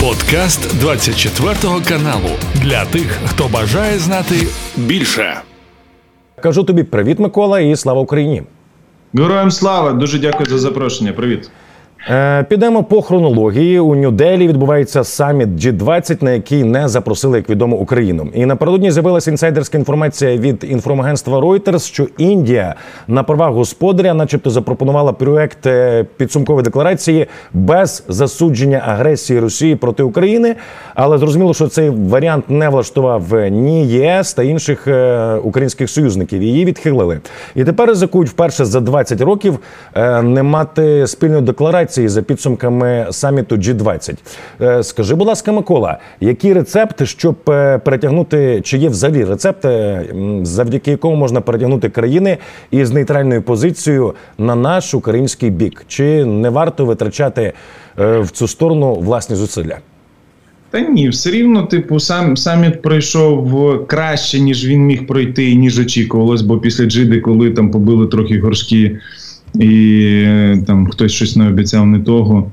Подкаст 24 каналу для тих, хто бажає знати більше. Кажу тобі привіт, Микола, і слава Україні. Героям слава! Дуже дякую за запрошення. Привіт. Е, Підемо по хронології. У Нью-Делі відбувається саміт G20, на який не запросили, як відомо, Україну. І напередодні з'явилася інсайдерська інформація від інформагентства Reuters, що Індія на правах господаря, начебто, запропонувала проект е, підсумкової декларації без засудження агресії Росії проти України. Але зрозуміло, що цей варіант не влаштував ні ЄС та інших е, українських союзників. Її відхилили. І тепер ризикують вперше за 20 років е, не мати спільної декларації за підсумками саміту G20. Е, Скажи, будь ласка, Микола, які рецепти, щоб е, перетягнути, чи є взагалі рецепти, завдяки якому можна перетягнути країни із нейтральною позицією на наш український бік? Чи не варто витрачати е, в цю сторону власні зусилля? Та ні, все рівно, типу, сам саміт пройшов краще, ніж він міг пройти, ніж очікувалось, бо після Джиди, коли там побили трохи горшки, і е, там хтось щось не обіцяв не того,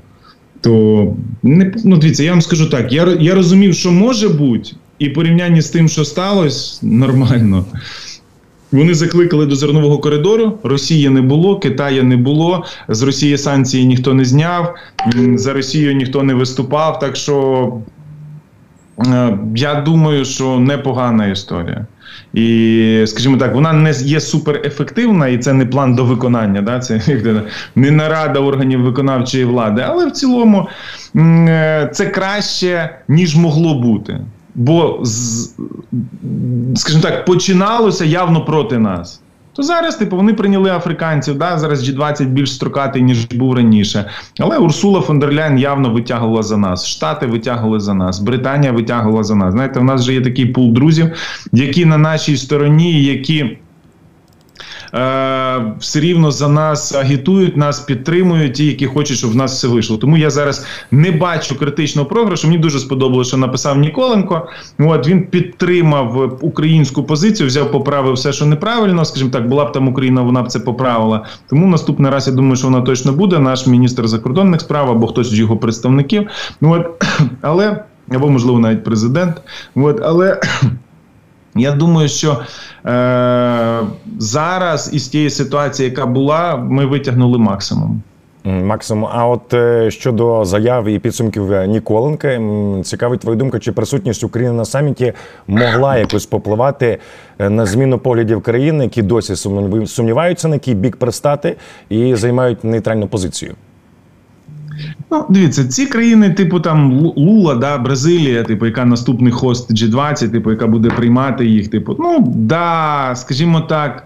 то не ну дивіться, я вам скажу так: я, я розумів, що може бути, і порівнянні з тим, що сталося, нормально. Вони закликали до зернового коридору. Росії не було, Китаю не було. З Росії санкції ніхто не зняв, за Росію ніхто не виступав. Так що е, я думаю, що непогана історія. І, скажімо так, вона не є суперефективна, і це не план до виконання. Да? Це не нарада органів виконавчої влади. Але в цілому е, це краще, ніж могло бути. Бо, скажімо так, починалося явно проти нас. То зараз, типу, вони прийняли африканців, да, зараз G20 більш строкатий, ніж був раніше. Але Урсула фон дер Ляйн явно витягувала за нас. Штати витягували за нас, Британія витягувала за нас. Знаєте, в нас вже є такий пул друзів, які на нашій стороні, які. Е, все рівно за нас агітують, нас підтримують, ті, які хочуть, щоб в нас все вийшло. Тому я зараз не бачу критичного програшу. Мені дуже сподобалося, що написав Ніколенко. От він підтримав українську позицію, взяв, поправив все, що неправильно. Скажімо так, була б там Україна, вона б це поправила. Тому наступний раз я думаю, що вона точно буде. Наш міністр закордонних справ або хтось з його представників. От але або можливо навіть президент. От але. Я думаю, що е, зараз із тієї ситуації, яка була, ми витягнули максимум. Максимум, а от е, щодо заяв і підсумків е, Ніколенка, цікавить твоя думка, чи присутність України на саміті могла якось попливати е, на зміну поглядів країн, які досі сумнів- сумніваються, на який бік пристати і займають нейтральну позицію. Ну, дивіться, ці країни, типу там Лула, да, Бразилія, типу, яка наступний хост G20, типу, яка буде приймати їх, типу, ну да, скажімо так.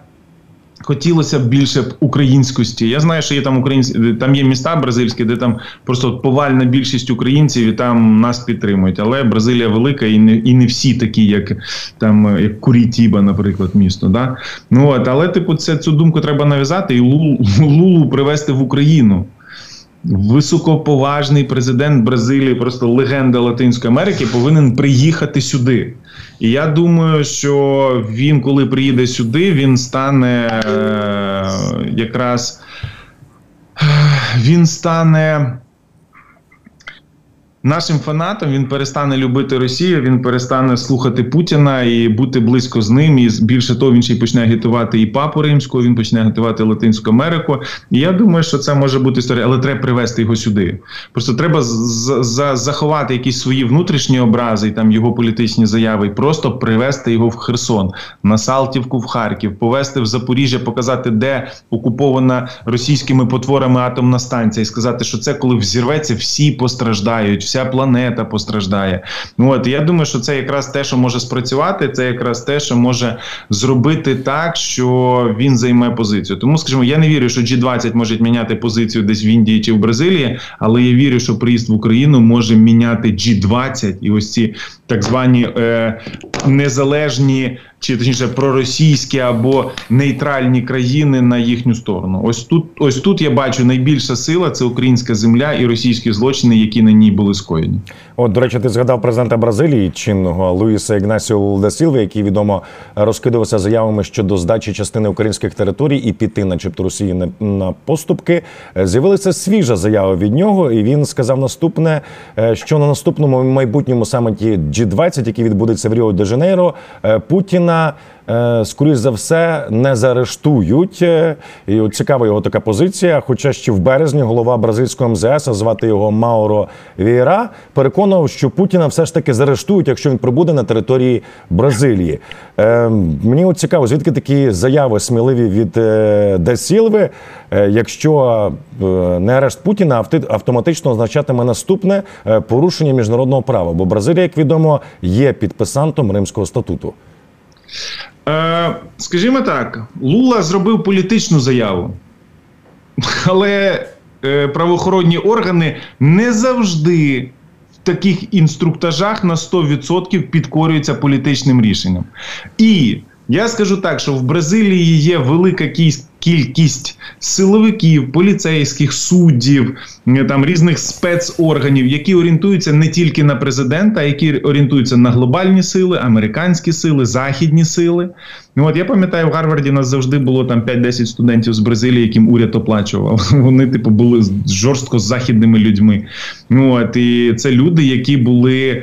Хотілося б більше українськості. Я знаю, що є там українські, там є міста бразильські, де там просто повальна більшість українців і там нас підтримують. Але Бразилія велика і не і не всі такі, як там як Курітіба, наприклад, місто. Да? Ну от, але типу, це цю думку треба нав'язати і Лулу, Лулу привезти в Україну. Високоповажний президент Бразилії, просто легенда Латинської Америки, повинен приїхати сюди. І я думаю, що він, коли приїде сюди, він стане е, якраз е, він стане. Нашим фанатом він перестане любити Росію, він перестане слухати Путіна і бути близько з ним. І більше того, він ще й почне агітувати і папу римського, він почне агітувати Латинську Америку. І я думаю, що це може бути історія, але треба привести його сюди. Просто треба заховати якісь свої внутрішні образи, і там його політичні заяви, і просто привести його в Херсон, на Салтівку, в Харків, повести в Запоріжжя, показати, де окупована російськими потворами атомна станція, і сказати, що це коли взірветься, всі постраждають, вся планета постраждає. Ну от я думаю, що це якраз те, що може спрацювати, це якраз те, що може зробити так, що він займе позицію. Тому, скажімо, я не вірю, що G20 може міняти позицію десь в Індії чи в Бразилії, але я вірю, що приїзд в Україну може міняти G20 і ось ці так звані е, незалежні чи точніше проросійські або нейтральні країни на їхню сторону. Ось тут, ось тут я бачу найбільша сила це українська земля і російські злочини, які на ній були скоєні. От, до речі, ти згадав президента Бразилії чинного Луїса Ігнасіо Лулда Сілви, який відомо розкидувався заявами щодо здачі частини українських територій і піти, начебто Росії на, на поступки. З'явилася свіжа заява від нього, і він сказав наступне: е, що на наступному майбутньому саміті G20, який відбудеться в Ріо де Жанейро, е, Путіна. Е, скоріш за все не заарештують. І от цікава його така позиція. Хоча ще в березні голова бразильського МЗС, звати його Мауро Вієра, переконував, що Путіна все ж таки заарештують, якщо він прибуде на території Бразилії. Е, Мені от цікаво, звідки такі заяви сміливі від е, Десілви, е, якщо не арешт Путіна, автоматично означатиме наступне порушення міжнародного права. Бо Бразилія, як відомо, є підписантом Римського статуту. Е, Скажімо так, Лула зробив політичну заяву, але е, правоохоронні органи не завжди в таких інструктажах на 100% підкорюються політичним рішенням. І я скажу так, що в Бразилії є велика кількість кількість силовиків, поліцейських суддів, там різних спецорганів, які орієнтуються не тільки на президента, а які орієнтуються на глобальні сили, американські сили, західні сили. Ну от я пам'ятаю, в Гарварді нас завжди було там 5-10 студентів з Бразилії, яким уряд оплачував. Вони, типу, були жорстко західними людьми. Ну от і це люди, які були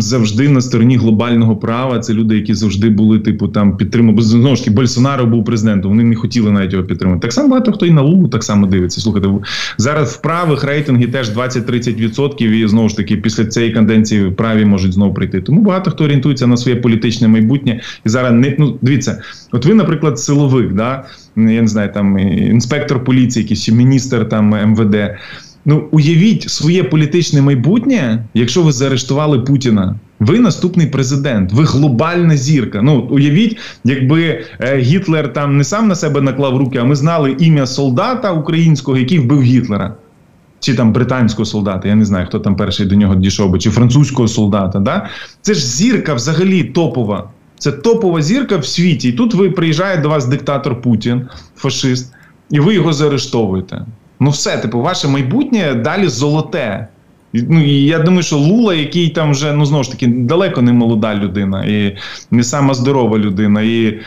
завжди на стороні глобального права. Це люди, які завжди були, типу, там підтримували. Знову ж таки, Больсонаро був президентом. Вони не хотіли навіть його підтримувати. Так само багато хто і на Лугу так само дивиться. Слухайте, зараз в правих рейтинги теж 20-30%, і знову ж таки, після цієї канденції праві можуть знову прийти. Тому багато хто орієнтується на своє політичне майбутнє і зараз не ну дивіться, от ви, наприклад, силовик, да я не знаю, там інспектор поліції, якийсь міністр там МВД. Ну, уявіть своє політичне майбутнє, якщо ви заарештували Путіна. Ви наступний президент, ви глобальна зірка. Ну уявіть, якби е, Гітлер там не сам на себе наклав руки, а ми знали ім'я солдата українського, який вбив Гітлера. Чи там британського солдата, я не знаю, хто там перший до нього дійшов би, чи французького солдата. Да? Це ж зірка взагалі топова. Це топова зірка в світі. І тут ви приїжджає до вас диктатор Путін, фашист, і ви його заарештовуєте. Ну, все, типу, ваше майбутнє далі золоте. Ну, і Я думаю, що Лула, який там вже ну знову ж таки далеко не молода людина, і не сама здорова людина. І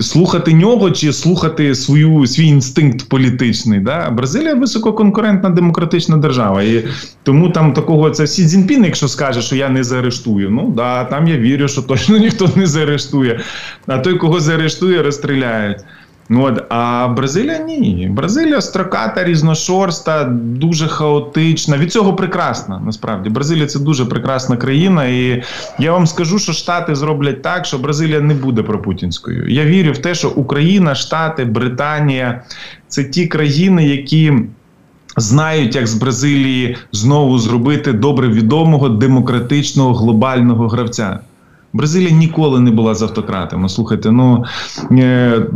слухати нього чи слухати свою свій інстинкт політичний. Да? Бразилія висококонкурентна демократична держава. І тому там такого це Сі Цзіньпін, якщо скаже, що я не заарештую. Ну да, там я вірю, що точно ніхто не заарештує. А той, кого заарештує, розстріляють. Ну, от, А Бразилія ні. Бразилія строката, різношорста, дуже хаотична. Від цього прекрасна. Насправді Бразилія це дуже прекрасна країна. І я вам скажу, що Штати зроблять так, що Бразилія не буде пропутінською. Я вірю в те, що Україна, Штати, Британія це ті країни, які. Знають, як з Бразилії знову зробити добре відомого демократичного глобального гравця. Бразилія ніколи не була з автократами. Слухайте, ну е,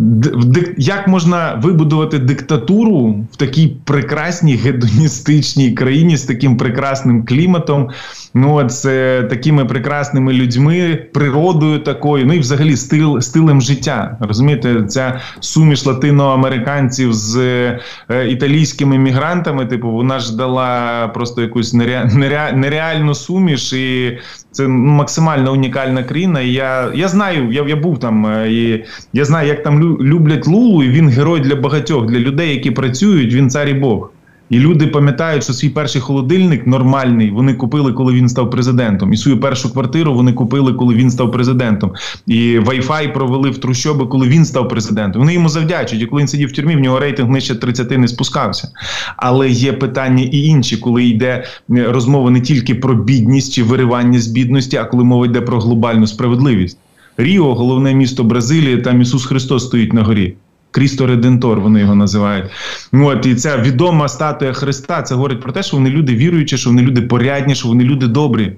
як можна вибудувати диктатуру в такій прекрасній гедоністичній країні з таким прекрасним кліматом? Ну з такими прекрасними людьми, природою такою, ну і взагалі стил, стилем життя. Розумієте, ця суміш латиноамериканців з е, італійськими мігрантами, типу, вона ж дала просто якусь нереа, нереа, нереальну суміш, і це максимально унікальна країна. І Я я знаю, я я був там, е, і я знаю, як там люблять Лулу, і він герой для багатьох, для людей, які працюють. Він цар і Бог. І люди пам'ятають, що свій перший холодильник нормальний вони купили, коли він став президентом. І свою першу квартиру вони купили, коли він став президентом. І Wi-Fi провели в трущоби, коли він став президентом. Вони йому завдячують. І коли він сидів в тюрмі, в нього рейтинг нижче 30 не спускався. Але є питання і інші, коли йде е, розмова не тільки про бідність чи виривання з бідності, а коли мова йде про глобальну справедливість. Ріо, головне місто Бразилії, там Ісус Христос стоїть на горі. Крісто Редентор, вони його називають. От і ця відома статуя Христа. Це говорить про те, що вони люди віруючі, що вони люди порядні, що вони люди добрі.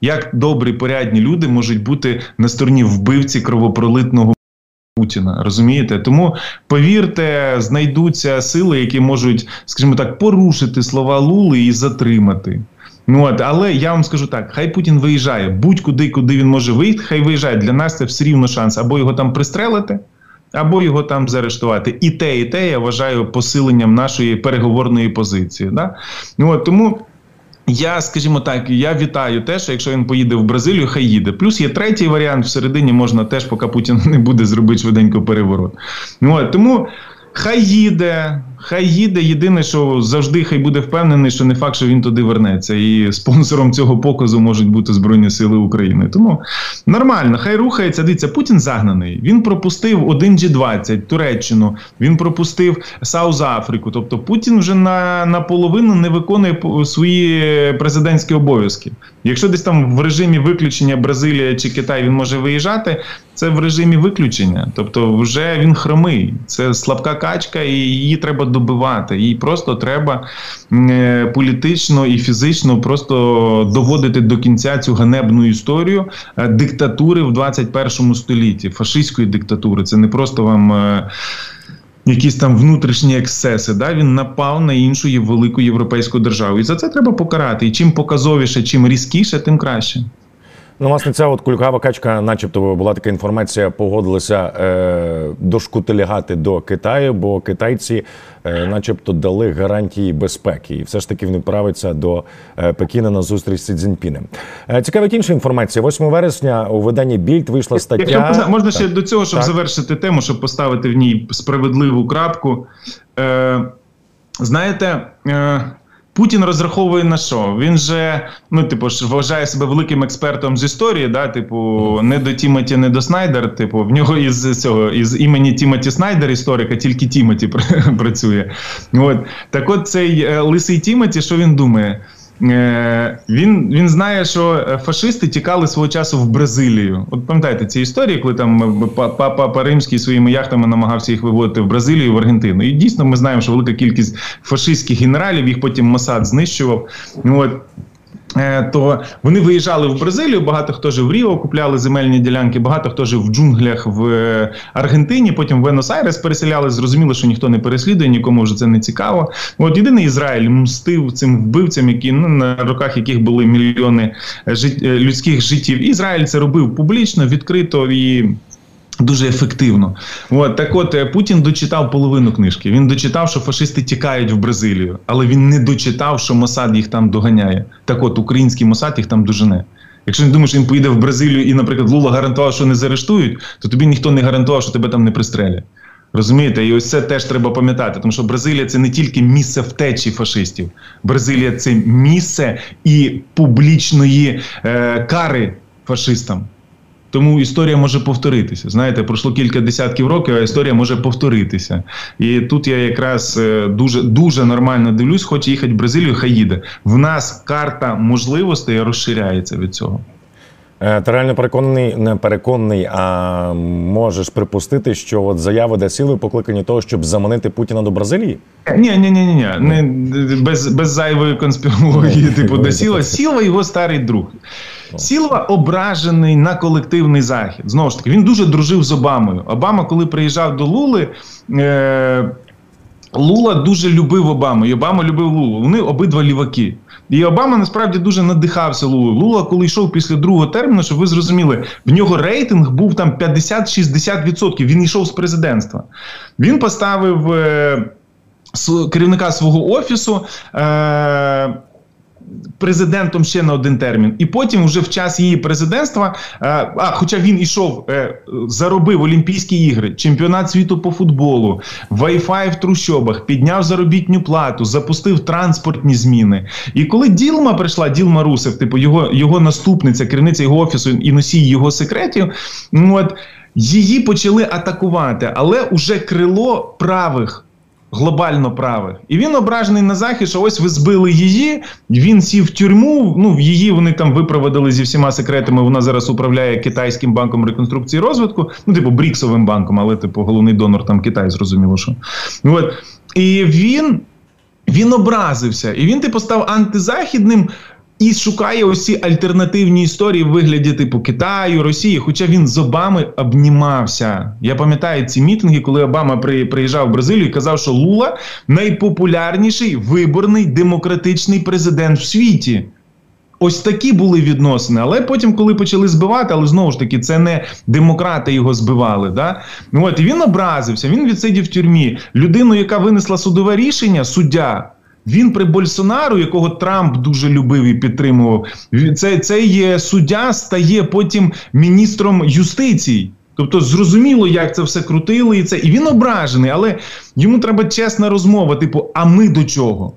Як добрі, порядні люди можуть бути на стороні вбивці кровопролитного Путіна? Розумієте? Тому повірте, знайдуться сили, які можуть, скажімо так, порушити слова Лули і затримати. Ну от, але я вам скажу так: хай Путін виїжджає будь-куди, куди він може виїхати, хай виїжджає. Для нас це все рівно шанс або його там пристрелити, або його там заарештувати. І те, і те я вважаю посиленням нашої переговорної позиції. Да? Ну от тому. Я, скажімо так, я вітаю те, що якщо він поїде в Бразилію, хай їде. Плюс є третій варіант. Всередині можна теж, поки Путін не буде зробити швиденько переворот. Ну, Тому хай їде, Хай їде. Єдине, що завжди хай буде впевнений, що не факт, що він туди вернеться. І спонсором цього показу можуть бути Збройні Сили України. Тому нормально, хай рухається. Дивіться, Путін загнаний. Він пропустив один G20, Туреччину, він пропустив Сауз Африку. Тобто Путін вже на наполовину не виконує свої президентські обов'язки. Якщо десь там в режимі виключення Бразилія чи Китай він може виїжджати, це в режимі виключення. Тобто, вже він хромий. Це слабка качка, і її треба добивати. Їй просто треба е, політично і фізично просто доводити до кінця цю ганебну історію е, диктатури в 21 столітті, фашистської диктатури. Це не просто вам. Е, якісь там внутрішні ексцеси, да він напав на іншу велику європейську державу, і за це треба покарати. І чим показовіше, чим різкіше, тим краще. Ну, власне, ця от кулькава качка, начебто, була така інформація, погодилися е, дошкутилягати до Китаю, бо китайці, е, начебто, дали гарантії безпеки, і все ж таки вони правиться до е, Пекіна на зустріч з Цзіньпінем. Е, цікавить інша інформація. 8 вересня у виданні Більд вийшла стаття. Якщо можна так. ще до цього, щоб так. завершити тему, щоб поставити в ній справедливу крапку. Е, Знаєте. Е, Путін розраховує на що? Він же ну, типу, вважає себе великим експертом з історії. да, Типу, не до Тімоті, не до Снайдер. Типу, в нього із цього із імені Тімоті Снайдер, історика, тільки Тімоті працює. От так, от цей е, лисий Тімоті, що він думає? Е, він він знає, що е, фашисти тікали свого часу в Бразилію. От пам'ятаєте ці історії, коли там папа папа Римський своїми яхтами намагався їх виводити в Бразилію, в Аргентину. І дійсно ми знаємо, що велика кількість фашистських генералів їх потім Масад знищував. От Е, то вони виїжджали в Бразилію. Багато хто жив в Ріо, купляли земельні ділянки, багато хто жив в джунглях в е, Аргентині. Потім в Буенос-Айрес переселяли. Зрозуміло, що ніхто не переслідує, нікому вже це не цікаво. От єдиний Ізраїль мстив цим вбивцям, які ну на руках яких були мільйони жит... Е, людських життів. Ізраїль це робив публічно, відкрито і. Дуже ефективно, от так, от е, Путін дочитав половину книжки. Він дочитав, що фашисти тікають в Бразилію, але він не дочитав, що Мосад їх там доганяє. Так, от український Мосад їх там дожене. Якщо не думаєш, він поїде в Бразилію і, наприклад, Лула гарантував, що не заарештують, то тобі ніхто не гарантував, що тебе там не пристрелять. Розумієте, і ось це теж треба пам'ятати, тому що Бразилія це не тільки місце втечі фашистів, Бразилія це місце і публічної е, кари фашистам. Тому історія може повторитися. Знаєте, пройшло кілька десятків років, а історія може повторитися. І тут я якраз е, дуже дуже нормально дивлюсь, хоче їхати в Бразилію, хай їде. В нас карта можливостей розширяється від цього. Е, ти реально переконаний, не переконаний, а можеш припустити, що от заяви де сили покликані того, щоб заманити Путіна до Бразилії? Ні, ні, ні, ні, ні. Не без без зайвої конспірології, типу до сіла. Сіла його старий друг. Сілва ображений на колективний захід. Знову ж таки, він дуже дружив з Обамою. Обама, коли приїжджав до Лули. Е- Лула дуже любив Обаму, і Обама любив Лулу. Вони обидва ліваки. І Обама насправді дуже надихався Лулою. Лула, коли йшов після другого терміну, щоб ви зрозуміли, в нього рейтинг був там 50-60%. Він йшов з президентства. Він поставив е, керівника свого офісу. Е, президентом ще на один термін, і потім, вже в час її президентства, е, а хоча він ішов, е, заробив Олімпійські ігри, чемпіонат світу по футболу, Wi-Fi в трущобах, підняв заробітню плату, запустив транспортні зміни. І коли Ділма прийшла, Ділма Русев, типу його його наступниця, керівниця його офісу і носій його секретів, ну от її почали атакувати, але уже крило правих глобально правих. І він ображений на захід, що ось ви збили її. Він сів в тюрму. Ну її вони там випроводили зі всіма секретами. Вона зараз управляє китайським банком реконструкції і розвитку. Ну, типу, Бріксовим банком, але типу головний донор там Китай, зрозуміло, що от і він. Він образився, і він типу став антизахідним і шукає ці альтернативні історії в вигляді типу Китаю, Росії. Хоча він з Обами обнімався. Я пам'ятаю ці мітинги, коли Обама при, приїжджав в Бразилію і казав, що Лула найпопулярніший виборний демократичний президент в світі. Ось такі були відносини. Але потім, коли почали збивати, але знову ж таки, це не демократи його збивали. Да? От, І він образився, він відсидів в тюрмі. Людину, яка винесла судове рішення, суддя. Він при Больсонару, якого Трамп дуже любив і підтримував, цей, цей суддя стає потім міністром юстиції. Тобто зрозуміло, як це все крутили, і це і він ображений, але йому треба чесна розмова. Типу, а ми до чого?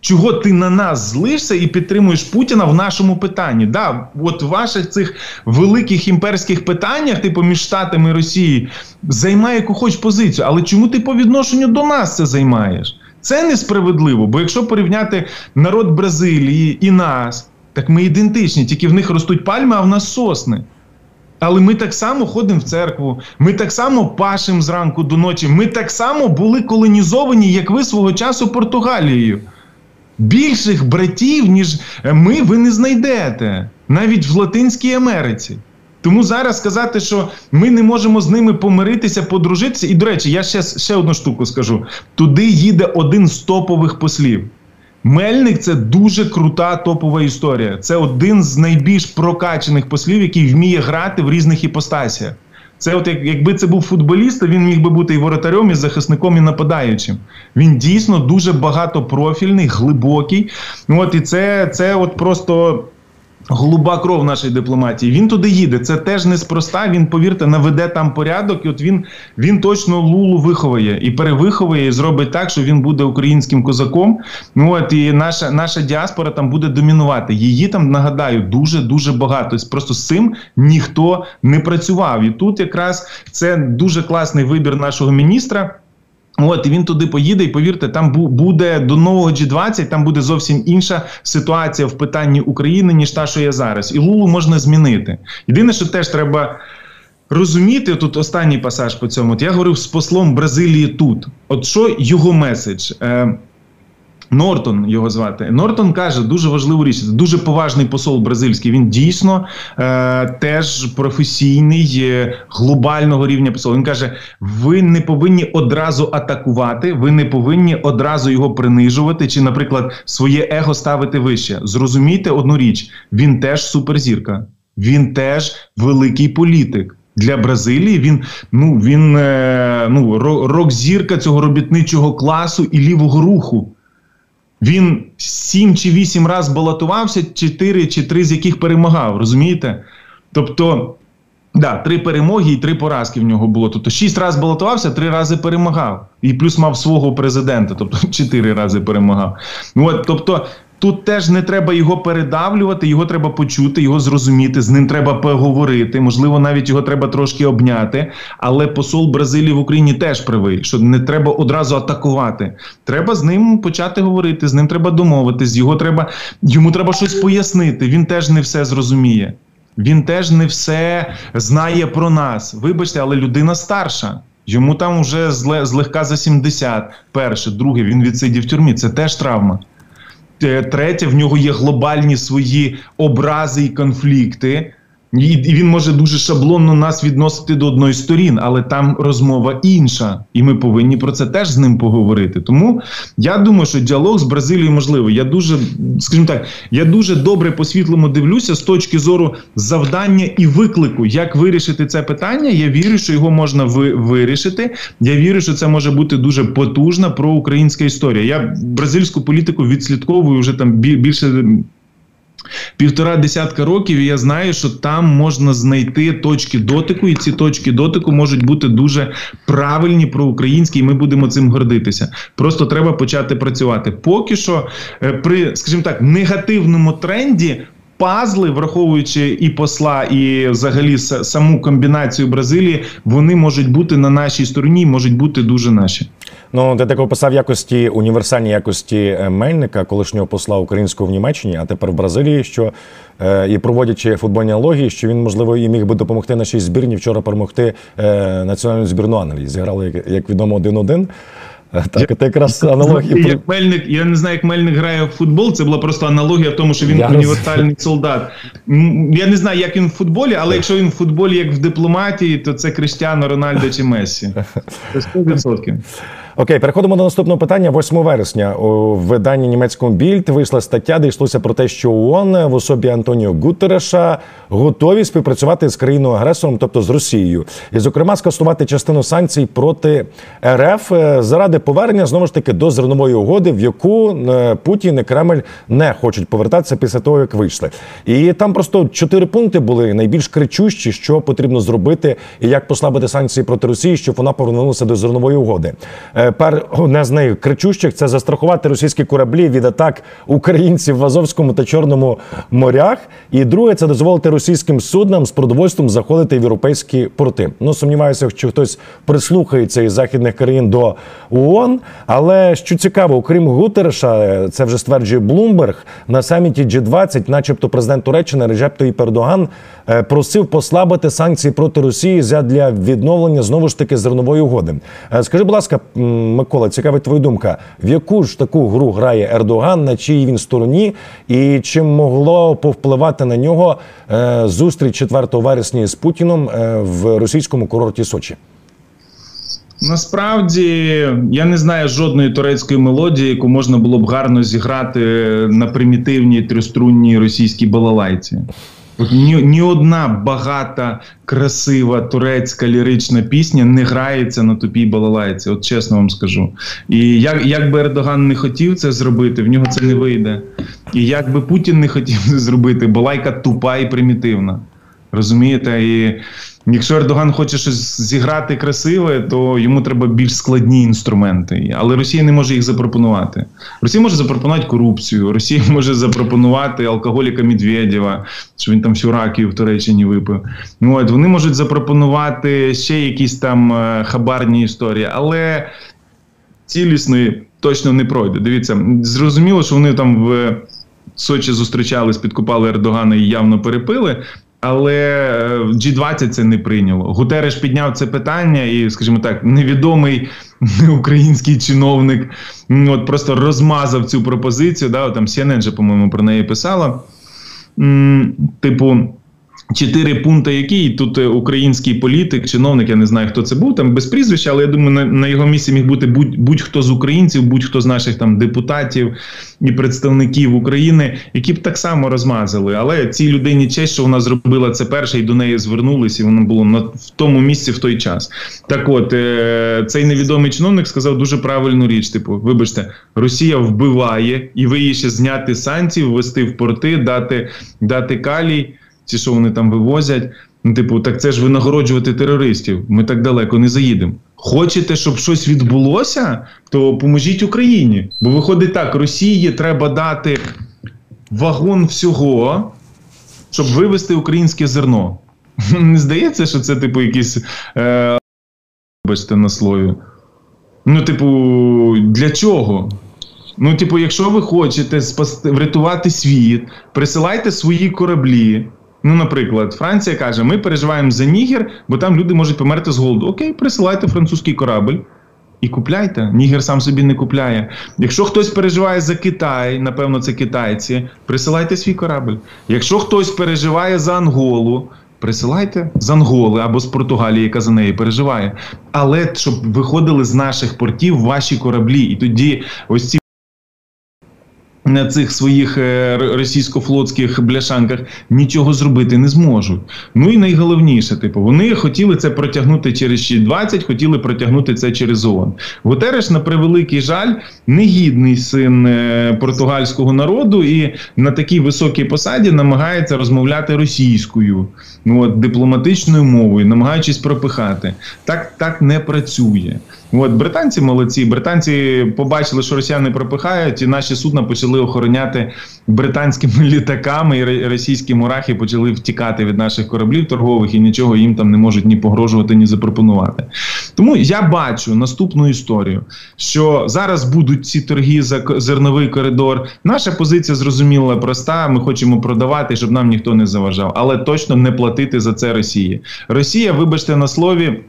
Чого ти на нас злишся і підтримуєш Путіна в нашому питанні? Да, от в ваших цих великих імперських питаннях, типу між Штатами і Росією, займає яку хоч позицію. Але чому ти по відношенню до нас це займаєш? Це несправедливо. Бо якщо порівняти народ Бразилії і нас, так ми ідентичні, тільки в них ростуть пальми, а в нас сосни. Але ми так само ходимо в церкву, ми так само пашемо зранку до ночі. Ми так само були колонізовані, як ви свого часу Португалією. Більших братів, ніж ми, ви не знайдете навіть в Латинській Америці. Тому зараз сказати, що ми не можемо з ними помиритися, подружитися. І, до речі, я ще ще одну штуку скажу: туди їде один з топових послів. Мельник це дуже крута топова історія. Це один з найбільш прокачених послів, який вміє грати в різних іпостасіях. Це, от як, якби це був футболіст, то він міг би бути і воротарем, і захисником, і нападаючим. Він дійсно дуже багатопрофільний, глибокий. От і це, це от просто Голуба кров нашої дипломатії. Він туди їде. Це теж неспроста. Він, повірте, наведе там порядок, і от він він точно Лулу виховує і перевиховує, і зробить так, що він буде українським козаком. Ну от і наша наша діаспора там буде домінувати. Її там нагадаю дуже дуже багато. Просто з цим ніхто не працював. І тут якраз це дуже класний вибір нашого міністра. От і він туди поїде, і повірте, там буде до нового G20, Там буде зовсім інша ситуація в питанні України ніж та, що є зараз, і Лулу можна змінити. Єдине, що теж треба розуміти, тут останній пасаж по цьому. От я говорив з послом Бразилії тут. От що його меседж? Е, Нортон його звати. Нортон каже дуже важливу річ. Це дуже поважний посол бразильський. Він дійсно е, теж професійний е, глобального рівня посол. Він каже: ви не повинні одразу атакувати, ви не повинні одразу його принижувати, чи, наприклад, своє его ставити вище. Зрозумійте одну річ: він теж суперзірка, він теж великий політик. Для Бразилії він ну він е, ну рок-зірка цього робітничого класу і лівого руху. Він сім чи вісім разів балотувався, чотири чи три з яких перемагав, розумієте? Тобто, да, три перемоги і три поразки в нього було. Тобто шість разів балотувався, три рази перемагав. І плюс мав свого президента, тобто чотири рази перемагав. От, Тобто, Тут теж не треба його передавлювати, його треба почути, його зрозуміти. З ним треба поговорити. Можливо, навіть його треба трошки обняти. Але посол Бразилії в Україні теж правий, що не треба одразу атакувати. Треба з ним почати говорити. З ним треба домовитись. Його треба йому треба щось пояснити. Він теж не все зрозуміє. Він теж не все знає про нас. Вибачте, але людина старша. Йому там вже злегка за 70. Перше, друге, він відсидів в тюрмі. Це теж травма. Е, третє, в нього є глобальні свої образи і конфлікти. І він може дуже шаблонно нас відносити до одної сторін, але там розмова інша, і ми повинні про це теж з ним поговорити. Тому я думаю, що діалог з Бразилією можливий. Я дуже, скажімо так, я дуже добре по світлому дивлюся з точки зору завдання і виклику, як вирішити це питання. Я вірю, що його можна ви, вирішити. Я вірю, що це може бути дуже потужна проукраїнська історія. Я бразильську політику відслідковую вже там більше півтора десятка років, і я знаю, що там можна знайти точки дотику, і ці точки дотику можуть бути дуже правильні проукраїнські, і ми будемо цим гордитися. Просто треба почати працювати. Поки що, е, при, скажімо так, негативному тренді. Пазли, враховуючи і посла, і взагалі саму комбінацію Бразилії, вони можуть бути на нашій стороні, можуть бути дуже наші. Ну, ти так описав якості універсальні якості е, Мельника, колишнього посла українського в Німеччині, а тепер в Бразилії, що е, і проводячи футбольні аналогії, що він можливо і міг би допомогти нашій збірні вчора перемогти е, національну збірну Англії. Зіграли як, як відомо один-один. Е, так, я, це якраз аналогія. Як Мельник, я не знаю, як Мельник грає в футбол. Це була просто аналогія в тому, що він я універсальний роз... солдат. Я не знаю, як він в футболі, але якщо він в футболі, як в дипломатії, то це Криштіано Рональдо чи Мессі. Це 100%. Окей, переходимо до наступного питання. 8 вересня у виданні німецькому більд вийшла стаття, де йшлося про те, що ООН в особі Антоніо Гутереша готові співпрацювати з країною агресором, тобто з Росією, і зокрема скасувати частину санкцій проти РФ е, заради повернення знову ж таки до зернової угоди, в яку е, Путін і Кремль не хочуть повертатися після того, як вийшли. І там просто чотири пункти були найбільш кричущі, що потрібно зробити, і як послабити санкції проти Росії, щоб вона повернулася до зернової угоди. Е, пер одне з найкричущих це застрахувати російські кораблі від атак українців в Азовському та Чорному морях. І друге це дозволити російським суднам з продовольством заходити в європейські порти. Ну сумніваюся, що хтось прислухається із західних країн до ООН. Але що цікаво, окрім Гутереша, це вже стверджує Блумберг на саміті G20, начебто, президент Туреччини Реджеп Таїп Ердоган е, просив послабити санкції проти Росії для відновлення знову ж таки зернової угоди. Е, скажи, будь ласка, Микола, цікавить твоя думка, в яку ж таку гру грає Ердоган, на чиїй він стороні, і чи могло повпливати на нього е, зустріч 4 вересня з Путіном в російському курорті Сочі? Насправді я не знаю жодної турецької мелодії, яку можна було б гарно зіграти на примітивній трьохструнній російській балалайці. Ні, ні одна багата, красива турецька лірична пісня не грається на тупій балалайці. От чесно вам скажу. І як як би Ердоган не хотів це зробити, в нього це не вийде. І як би Путін не хотів це зробити, балайка тупа і примітивна. Розумієте? І Якщо Ердоган хоче щось зіграти красиве, то йому треба більш складні інструменти. Але Росія не може їх запропонувати. Росія може запропонувати корупцію, Росія може запропонувати алкоголіка Медведєва, що він там всю ракію в Туреччині випив. Ну, от, Вони можуть запропонувати ще якісь там е, хабарні історії, але цілісної точно не пройде. Дивіться, зрозуміло, що вони там в. Сочі зустрічались, підкупали Ердогана і явно перепили. Але е, G20 це не прийняло. Гутереш підняв це питання, і, скажімо так, невідомий український чиновник от просто розмазав цю пропозицію. Да, Там CNN же, по-моєму, про неї писала. Типу. Чотири пункти, які і тут е, український політик, чиновник, я не знаю, хто це був там без прізвища, але я думаю, на, на його місці міг бути будь-хто будь з українців, будь-хто з наших там депутатів і представників України, які б так само розмазали. Але цій людині честь, що вона зробила це перше, і до неї звернулися, і воно було на в тому місці в той час. Так, от е, цей невідомий чиновник сказав дуже правильну річ: типу, вибачте, Росія вбиває, і ви її ще зняти санкції, ввести в порти, дати, дати калій ці, що вони там вивозять. Ну, типу, так це ж винагороджувати терористів. Ми так далеко не заїдемо. Хочете, щоб щось відбулося, то поможіть Україні. Бо виходить так: Росії треба дати вагон всього, щоб вивезти українське зерно. Не здається, що це, типу, якісь е, на слові. Ну, типу, для чого? Ну, типу, якщо ви хочете спасти, врятувати світ, присилайте свої кораблі. Ну, наприклад, Франція каже: ми переживаємо за Нігер, бо там люди можуть померти з голоду. Окей, присилайте французький корабль. І купляйте, Нігер сам собі не купляє. Якщо хтось переживає за Китай, напевно, це китайці, присилайте свій корабль. Якщо хтось переживає за Анголу, присилайте з Анголи або з Португалії, яка за неї переживає. Але щоб виходили з наших портів ваші кораблі, і тоді ось ці на цих своїх е, російсько-флотських бляшанках нічого зробити не зможуть. Ну і найголовніше, типу, вони хотіли це протягнути через 6.20, хотіли протягнути це через ООН. Гутереш, на превеликий жаль, негідний син е, португальського народу, і на такій високій посаді намагається розмовляти російською, ну от дипломатичною мовою, намагаючись пропихати. Так, Так не працює. От британці молодці. Британці побачили, що росіяни пропихають, і наші судна почали охороняти британськими літаками, і російські мурахи почали втікати від наших кораблів торгових і нічого їм там не можуть ні погрожувати, ні запропонувати. Тому я бачу наступну історію, що зараз будуть ці торги за зерновий коридор. Наша позиція зрозуміла проста. Ми хочемо продавати, щоб нам ніхто не заважав, але точно не платити за це Росії. Росія, вибачте на слові.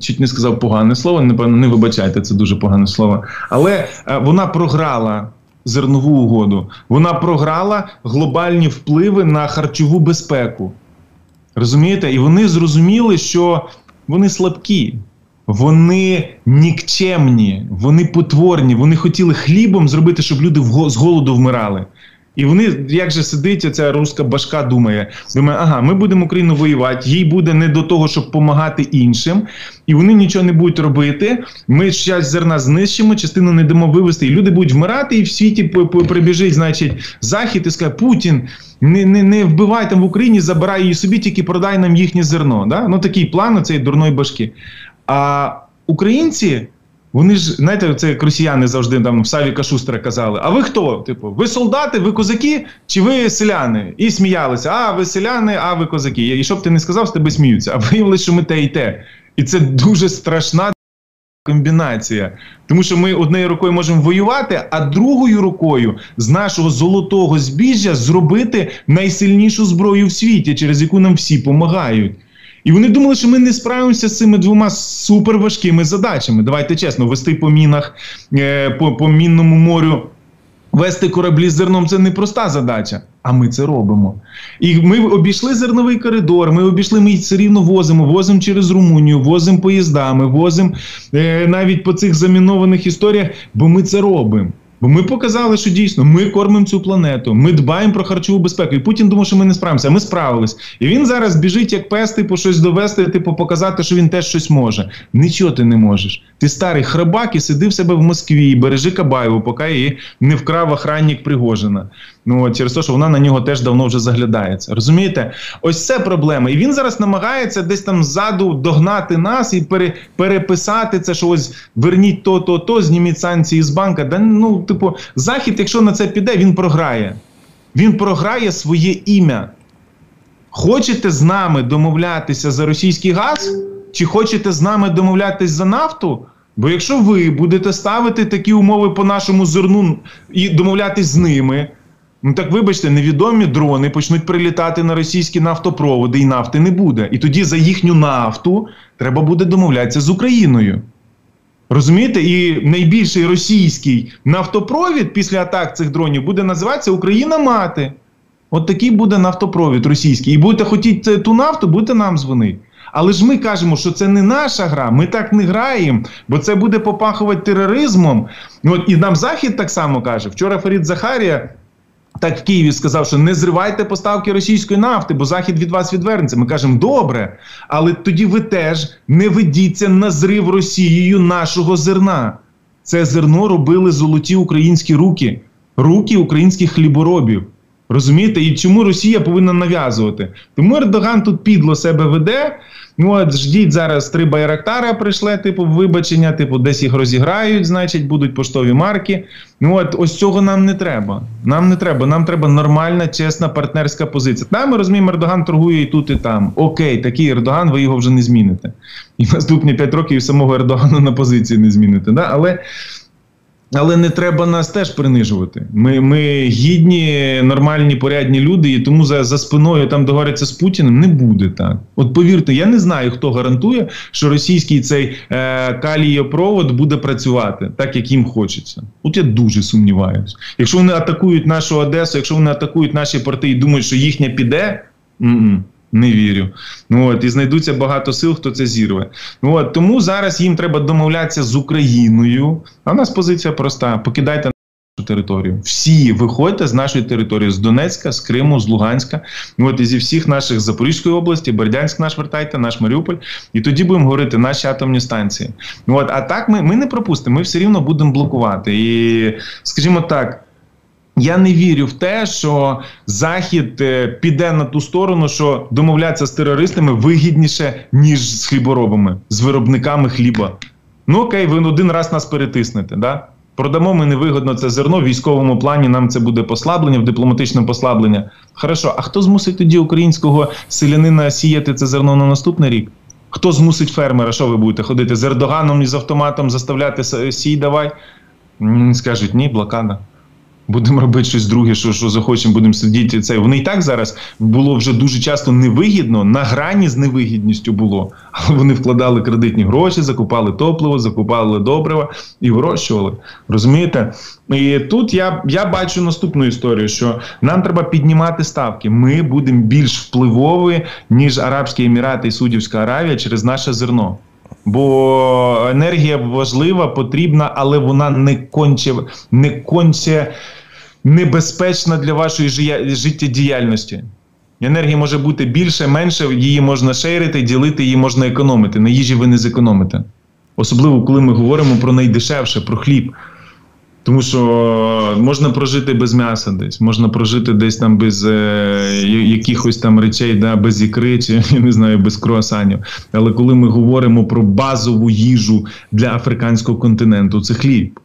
Чуть не сказав погане слово, напевно, не вибачайте, це дуже погане слово. Але е, вона програла зернову угоду. Вона програла глобальні впливи на харчову безпеку. Розумієте? І вони зрозуміли, що вони слабкі. вони нікчемні, вони потворні, вони хотіли хлібом зробити, щоб люди з голоду вмирали. І вони, як же сидить, ця руська башка думає, думає, ага, ми будемо Україну воювати, їй буде не до того, щоб допомагати іншим, і вони нічого не будуть робити. Ми щось зерна знищимо, частину не дамо вивезти, і люди будуть вмирати, і в світі прибіжить, значить, захід і скаже, Путін, не не, не вбивай там в Україні, забирай її собі, тільки продай нам їхнє зерно. Да? Ну такий план у цієї дурної башки. А українці. Вони ж, знаєте, це як росіяни завжди там Савіка Шустера казали: А ви хто? Типу, ви солдати, ви козаки, чи ви селяни? І сміялися, а ви селяни, а ви козаки. І що б ти не сказав, з тебе сміються. А виявилося, що ми те і те. І це дуже страшна комбінація. Тому що ми однією рукою можемо воювати, а другою рукою з нашого золотого збіжжя зробити найсильнішу зброю в світі, через яку нам всі допомагають. І вони думали, що ми не справимося з цими двома суперважкими задачами. Давайте чесно, вести по мінах, е, по, по мінному морю. Вести кораблі з зерном це не проста задача, а ми це робимо. І ми обійшли зерновий коридор. Ми обійшли, ми все рівно возимо, возимо через Румунію, возимо поїздами, возимо е, навіть по цих замінованих історіях, бо ми це робимо. Бо ми показали, що дійсно ми кормимо цю планету, ми дбаємо про харчову безпеку. І Путін думав, що ми не справимося. Ми справились. І він зараз біжить як пес, типу, щось довести, типу, показати, що він теж щось може. Нічого ти не можеш. Ти старий храбак і сиди в себе в Москві, і бережи Кабаєву, поки її не вкрав охранник Пригожина. Ну через те, що вона на нього теж давно вже заглядається. Розумієте? Ось це проблема. І він зараз намагається десь там ззаду догнати нас і пере, переписати це, що ось верніть то, то, то, зніміть санкції з банка. Да, ну, типу, захід, якщо на це піде, він програє. Він програє своє ім'я. Хочете з нами домовлятися за російський газ? Чи хочете з нами домовлятися за нафту? Бо якщо ви будете ставити такі умови по нашому зерну і домовлятись з ними, ну так вибачте, невідомі дрони почнуть прилітати на російські нафтопроводи, і нафти не буде. І тоді за їхню нафту треба буде домовлятися з Україною. Розумієте, і найбільший російський нафтопровід після атак цих дронів буде називатися Україна Мати. От такий буде нафтопровід російський. І будете хотіти ту нафту, будете нам дзвонити. Але ж ми кажемо, що це не наша гра, ми так не граємо, бо це буде попахувати тероризмом. От І нам Захід так само каже. Вчора Фарід Захарія. Так в Києві сказав, що не зривайте поставки російської нафти, бо захід від вас відвернеться. Ми кажемо, добре, але тоді ви теж не ведіться на зрив Росією нашого зерна. Це зерно робили золоті українські руки, руки українських хліборобів. Розумієте, і чому Росія повинна нав'язувати? Тому Ердоган тут підло себе веде. Ну от ждіть зараз три байрактара прийшли, типу, вибачення, типу, десь їх розіграють, значить, будуть поштові марки. Ну от ось цього нам не треба. Нам не треба. Нам треба нормальна, чесна партнерська позиція. Там ми розуміємо, Ердоган торгує і тут, і там. Окей, такий Ердоган, ви його вже не зміните. І наступні п'ять років самого Ердогана на позиції не зміните. Да? Але але не треба нас теж принижувати. Ми ми гідні, нормальні, порядні люди, і тому за за спиною там договориться з Путіним не буде так. От повірте, я не знаю, хто гарантує, що російський цей е, калієпровод буде працювати так, як їм хочеться. От я дуже сумніваюся. Якщо вони атакують нашу Одесу, якщо вони атакують наші порти і думають, що їхня піде. М -м. Не вірю. Ну от і знайдуться багато сил, хто це зірве. Ну от тому зараз їм треба домовлятися з Україною. А в нас позиція проста: покидайте нашу територію. Всі виходьте з нашої території з Донецька, з Криму, з Луганська. Ну от і зі всіх наших Запорізької області, Бердянськ наш вертайте, наш Маріуполь. І тоді будемо говорити наші атомні станції. Ну от, а так ми, ми не пропустимо. Ми все рівно будемо блокувати. І скажімо так. Я не вірю в те, що Захід е, піде на ту сторону, що домовлятися з терористами вигідніше, ніж з хліборобами, з виробниками хліба. Ну окей, ви один раз нас перетиснете. Да? Продамо ми невигодно це зерно в військовому плані. Нам це буде послаблення, в дипломатичне послаблення. Хорошо, а хто змусить тоді українського селянина сіяти це зерно на наступний рік? Хто змусить фермера? Що ви будете ходити з Ердоганом і з автоматом заставляти сій давай? Скажуть, ні, блокада будемо робити щось друге, що що захочемо, будемо сидіти. Це вони і так зараз було вже дуже часто невигідно, на грані з невигідністю було. Але вони вкладали кредитні гроші, закупали топливо, закупали добрива і вирощували. Розумієте? І тут я я бачу наступну історію: що нам треба піднімати ставки. Ми будемо більш впливові, ніж Арабські Емірати і Судівська Аравія через наше зерно. Бо енергія важлива, потрібна, але вона не конче не конче небезпечна для вашої життєдіяльності. Енергії може бути більше, менше, її можна шейрити, ділити, її можна економити. На їжі ви не зекономите. Особливо, коли ми говоримо про найдешевше, про хліб. Тому що можна прожити без м'яса десь, можна прожити десь там без е, якихось там речей, да, без ікри, чи я не знаю, без круасанів. Але коли ми говоримо про базову їжу для африканського континенту, це хліб.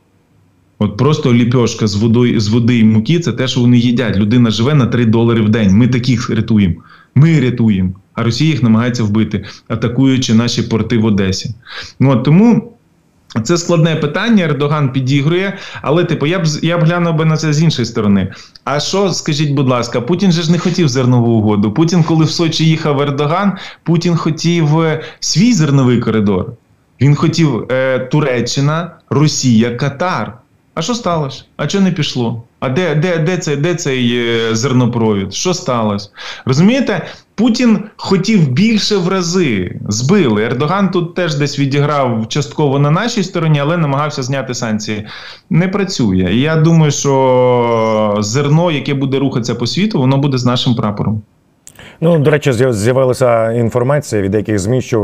От просто ліпьошка з водою з води і муки це те, що вони їдять. Людина живе на 3 долари в день. Ми таких рятуємо. Ми рятуємо. А Росія їх намагається вбити, атакуючи наші порти в Одесі. Ну, от, Тому. Це складне питання. Ердоган підігрує, але типу, я б я б глянув би на це з іншої сторони. А що скажіть, будь ласка, Путін же ж не хотів зернову угоду. Путін, коли в Сочі їхав Ердоган, Путін хотів е, свій зерновий коридор. Він хотів е, Туреччина, Росія, Катар. А що сталося? А чого не пішло? А де де, де, цей де цей е, зернопровід? Що сталося? Розумієте, Путін хотів більше в рази. Збили. Ердоган тут теж десь відіграв частково на нашій стороні, але намагався зняти санкції. Не працює. І я думаю, що зерно, яке буде рухатися по світу, воно буде з нашим прапором. Ну, до речі, з'явилася інформація від деяких ЗМІ, що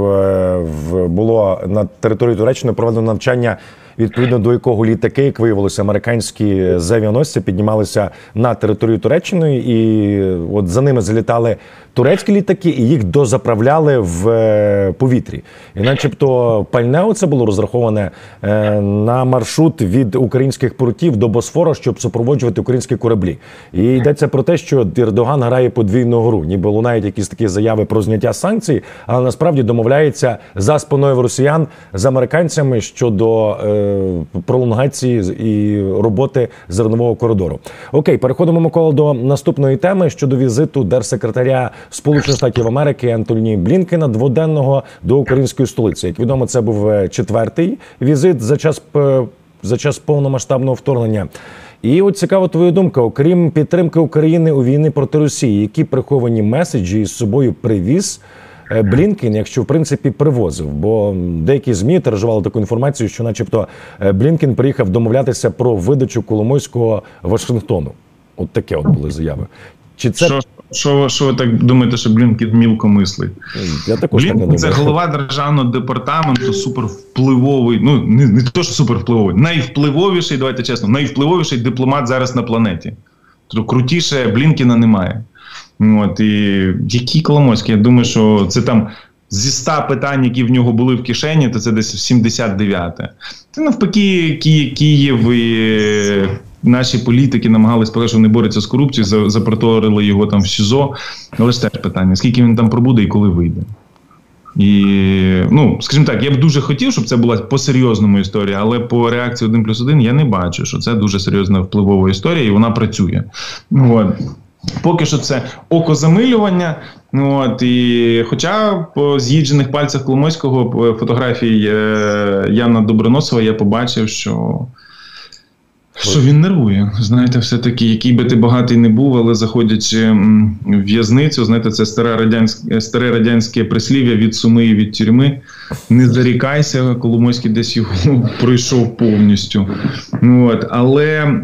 е, було на території Туреччини проведено навчання відповідно до якого літаки, як виявилося, американські завіоносці піднімалися на територію Туреччини, і от за ними залітали турецькі літаки, і їх дозаправляли в е, повітрі. І, начебто, пальне це було розраховане е, на маршрут від українських портів до Босфора, щоб супроводжувати українські кораблі. І йдеться про те, що Ердоган грає подвійну гру, ніби лунають якісь такі заяви про зняття санкцій, але насправді домовляється за спиною в росіян з американцями щодо. Е, пролонгації і роботи зернового коридору. Окей, переходимо Микола до наступної теми щодо візиту держсекретаря Сполучених Штатів Америки Антоні Блінкена дводенного до української столиці. Як відомо, це був е, четвертий візит за час за час повномасштабного вторгнення. І от цікава твоя думка, окрім підтримки України у війни проти Росії, які приховані меседжі із собою привіз. Е, Блінкен, якщо в принципі привозив, бо деякі змі тиражували таку інформацію, що, начебто, е, Блінкен приїхав домовлятися про видачу Коломойського Вашингтону. От таке от були заяви. Чи це що, що, ви так думаєте, що Блінкен мілко мислить? Я також Блінкен так це голова державного департаменту, супервпливовий. Ну не не то, що супервпливовий, найвпливовіший. Давайте чесно, найвпливовіший дипломат зараз на планеті. Тобто крутіше Блінкіна немає. От, І який Коломойський? Я думаю, що це там зі 100 питань, які в нього були в кишені, то це десь 79-те. Це навпаки, Ки Київ і наші політики намагались сказати, що вони борються з корупцією, запроторили його там в СІЗО. Але ж теж питання: скільки він там пробуде і коли вийде. І, ну, скажімо так, я б дуже хотів, щоб це була по серйозному історія, але по реакції 1 плюс 1 я не бачу, що це дуже серйозна впливова історія, і вона працює. От. Поки що це окозамилювання. Ну, от, і Хоча по з'їджених пальцях Коломойського фотографій е, Яна Доброносова я побачив, що що він нервує. Знаєте, все-таки, який би ти багатий не був, але заходячи в в'язницю, знаєте, це старе радянське старе радянське прислів'я від суми і від тюрми. Не зарікайся, Коломойський десь його пройшов повністю. Ну, от, Але.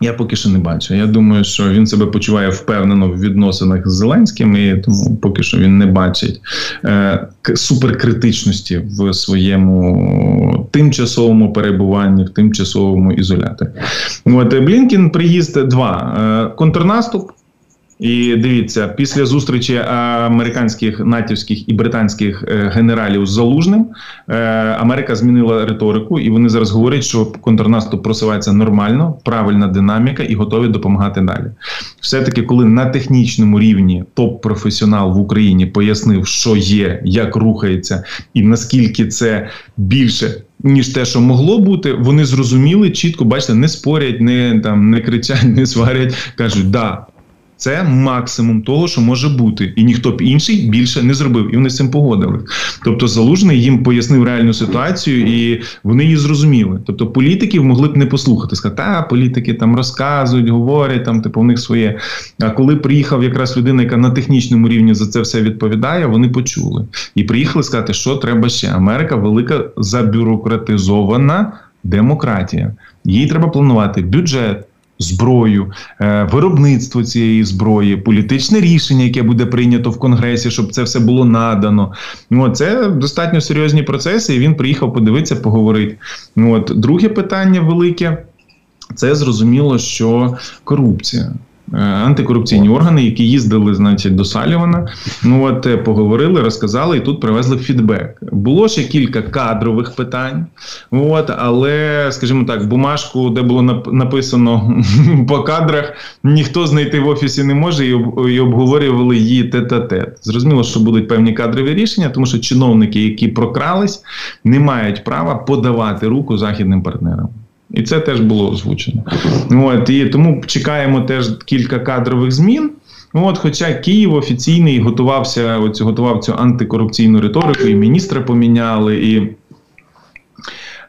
Я поки що не бачу. Я думаю, що він себе почуває впевнено в відносинах з Зеленським, і тому поки що він не бачить е, суперкритичності в своєму тимчасовому перебуванні, в тимчасовому ізоляторі. От Блінкін приїзд два е, контрнаступ. І дивіться, після зустрічі американських натівських і британських е, генералів з залужним е, Америка змінила риторику, і вони зараз говорять, що контрнаступ просувається нормально, правильна динаміка і готові допомагати далі. Все таки, коли на технічному рівні топ-професіонал в Україні пояснив, що є, як рухається, і наскільки це більше. Ніж те, що могло бути, вони зрозуміли чітко, бачите, не спорять, не там не кричать, не сварять. кажуть, да, Це максимум того, що може бути, і ніхто б інший більше не зробив, і вони з цим погодили. Тобто, залужний їм пояснив реальну ситуацію, і вони її зрозуміли. Тобто, політиків могли б не послухати, сказати, та політики там розказують, говорять там, типу, у них своє. А коли приїхав якраз людина, яка на технічному рівні за це все відповідає, вони почули і приїхали сказати, що треба ще. Америка велика забюрократизована демократія. Їй треба планувати бюджет зброю, е, виробництво цієї зброї, політичне рішення, яке буде прийнято в Конгресі, щоб це все було надано. Ну, Це достатньо серйозні процеси, і він приїхав подивитися, поговорити. От друге питання велике. Це зрозуміло, що корупція. Е, антикорупційні органи, які їздили, значить, до Салівана. Ну от е, поговорили, розказали і тут привезли фідбек. Було ще кілька кадрових питань. От, але, скажімо так, бумажку, де було написано по кадрах, ніхто знайти в офісі не може, і обговорювали її тет-а-тет. Зрозуміло, що будуть певні кадрові рішення, тому що чиновники, які прокрались, не мають права подавати руку західним партнерам. І це теж було озвучено. От, І тому чекаємо теж кілька кадрових змін. От, Хоча Київ офіційний готувався, оцю, готував цю антикорупційну риторику, і міністра поміняли, і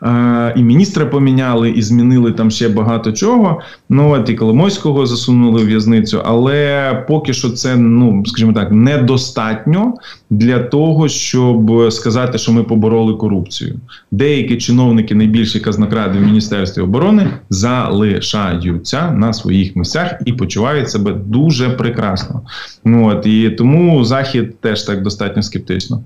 Е, і міністра поміняли, і змінили там ще багато чого. Ну от і Коломойського засунули в в'язницю, але поки що це, ну скажімо так, недостатньо для того, щоб сказати, що ми побороли корупцію. Деякі чиновники, найбільші казнокради в міністерстві оборони, залишаються на своїх місцях і почувають себе дуже прекрасно. Ну от і тому захід теж так достатньо скептично.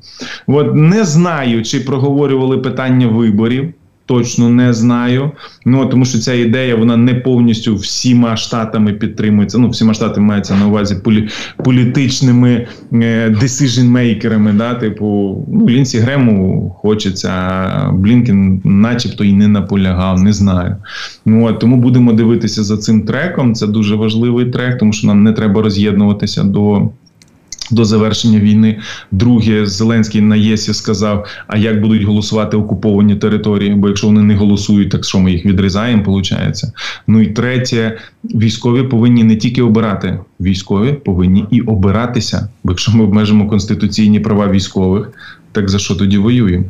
От не знаю, чи проговорювали питання виборів. Точно не знаю. Ну тому що ця ідея вона не повністю всіма штатами підтримується. Ну, всіма штатами мається на увазі полі, політичними decision-мейкерами, Да, типу, ну Лінсі Грему хочеться, а Блінкен, начебто, і не наполягав, не знаю. Ну от тому будемо дивитися за цим треком. Це дуже важливий трек, тому що нам не треба роз'єднуватися до. До завершення війни, друге Зеленський на ЄСі сказав: а як будуть голосувати окуповані території? Бо якщо вони не голосують, так що ми їх відрізаємо? Получається. Ну і третє, військові повинні не тільки обирати, військові повинні і обиратися. Бо якщо ми обмежимо конституційні права військових, так за що тоді воюємо?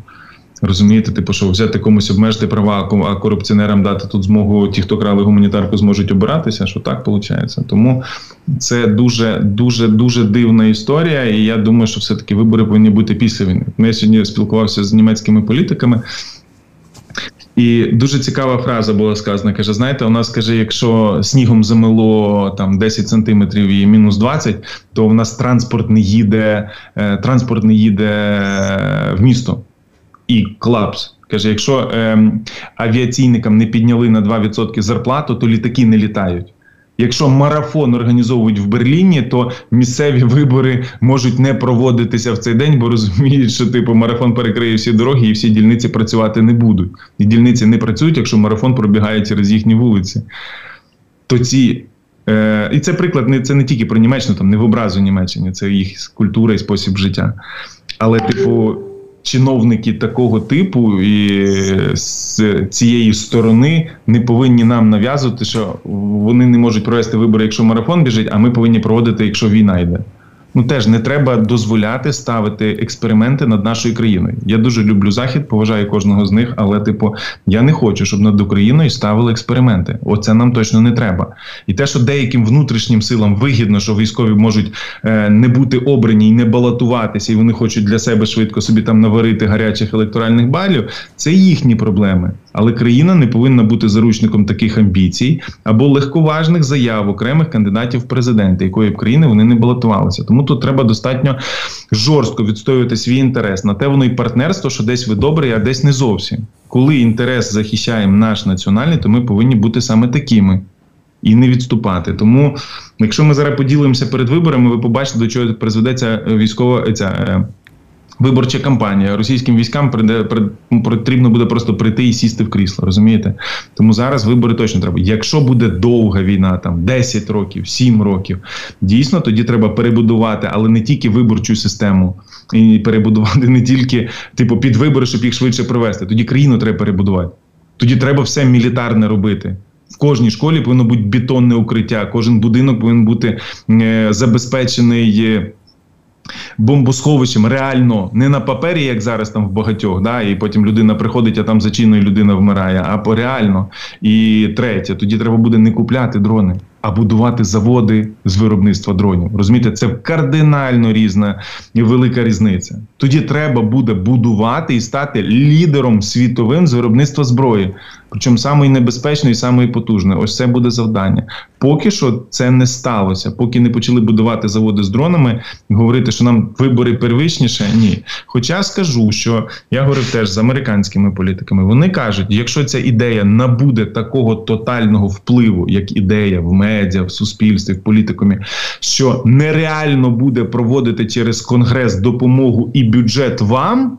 Розумієте, типу, що взяти комусь обмежити права, а корупціонерам дати тут змогу, ті, хто крали гуманітарку, зможуть обиратися, що так виходить. Тому це дуже дуже дуже дивна історія. І я думаю, що все-таки вибори повинні бути після війни. Я сьогодні спілкувався з німецькими політиками. І дуже цікава фраза була сказана. Каже: знаєте, у нас каже, якщо снігом замило там 10 сантиметрів і мінус 20, то у нас транспорт не їде, е, транспорт не їде в місто і клапс. Каже: якщо е, авіаційникам не підняли на 2% зарплату, то літаки не літають. Якщо марафон організовують в Берліні, то місцеві вибори можуть не проводитися в цей день, бо розуміють, що типу марафон перекриє всі дороги і всі дільниці працювати не будуть. І дільниці не працюють, якщо марафон пробігає через їхні вулиці. То ці е, і це приклад не це не тільки про Німеччину, там не в образу Німеччині, це їх культура і спосіб життя. Але, типу чиновники такого типу і з цієї сторони не повинні нам нав'язувати, що вони не можуть провести вибори, якщо марафон біжить, а ми повинні проводити, якщо війна йде ну теж не треба дозволяти ставити експерименти над нашою країною. Я дуже люблю захід, поважаю кожного з них, але типу я не хочу, щоб над Україною ставили експерименти. Оце нам точно не треба. І те, що деяким внутрішнім силам вигідно, що військові можуть е, не бути обрані і не балотуватися, і вони хочуть для себе швидко собі там наварити гарячих електоральних балів. Це їхні проблеми. Але країна не повинна бути заручником таких амбіцій або легковажних заяв окремих кандидатів в президенти, якої б країни вони не балотувалися. Тому тут треба достатньо жорстко відстоювати свій інтерес. На те воно і партнерство, що десь ви добрий, а десь не зовсім. Коли інтерес захищаємо наш національний, то ми повинні бути саме такими. І не відступати. Тому, якщо ми зараз поділимося перед виборами, ви побачите, до чого призведеться військова ця е, Виборча кампанія російським військам потрібно буде просто прийти і сісти в крісло, розумієте? Тому зараз вибори точно треба. Якщо буде довга війна, там 10 років, 7 років, дійсно тоді треба перебудувати, але не тільки виборчу систему, і перебудувати не тільки типу під вибори, щоб їх швидше провести. Тоді країну треба перебудувати. Тоді треба все мілітарне робити. В кожній школі повинно бути бетонне укриття. Кожен будинок повинен бути е, забезпечений. Бомбосховищем реально не на папері, як зараз там в багатьох, да, і потім людина приходить, а там зачиною людина вмирає, а по реально. І третє, тоді треба буде не купляти дрони а будувати заводи з виробництва дронів. Розумієте, це кардинально різна і велика різниця. Тоді треба буде будувати і стати лідером світовим з виробництва зброї. Причому самої небезпечної і самої потужної. Ось це буде завдання. Поки що це не сталося. Поки не почали будувати заводи з дронами, говорити, що нам вибори первичніше, ні. Хоча скажу, що я говорив теж з американськими політиками. Вони кажуть, якщо ця ідея набуде такого тотального впливу, як ідея в медіа, в суспільстві, в політикумі, що нереально буде проводити через конгрес допомогу і бюджет вам,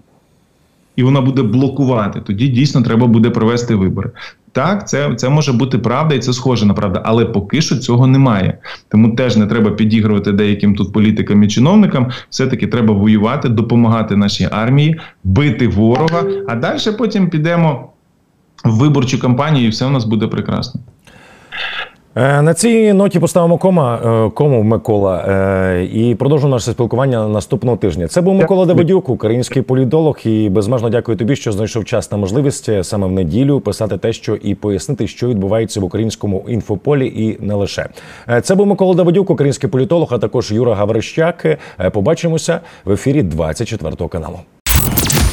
і вона буде блокувати. Тоді дійсно треба буде провести вибори. Так, це це може бути правда, і це схоже на правду, але поки що цього немає. Тому теж не треба підігрувати деяким тут політикам і чиновникам. Все таки треба воювати, допомагати нашій армії, бити ворога. А далі потім підемо в виборчу кампанію, і все у нас буде прекрасно. Е, на цій ноті поставимо кома е, кому Микола е, і продовжуємо наше спілкування наступного тижня. Це був Микола Давидюк, український політолог, і безмежно дякую тобі, що знайшов час та можливість саме в неділю писати те, що і пояснити, що відбувається в українському інфополі, і не лише це був Микола Давидюк, український політолог, а також Юра Гаврищак. Побачимося в ефірі 24 каналу.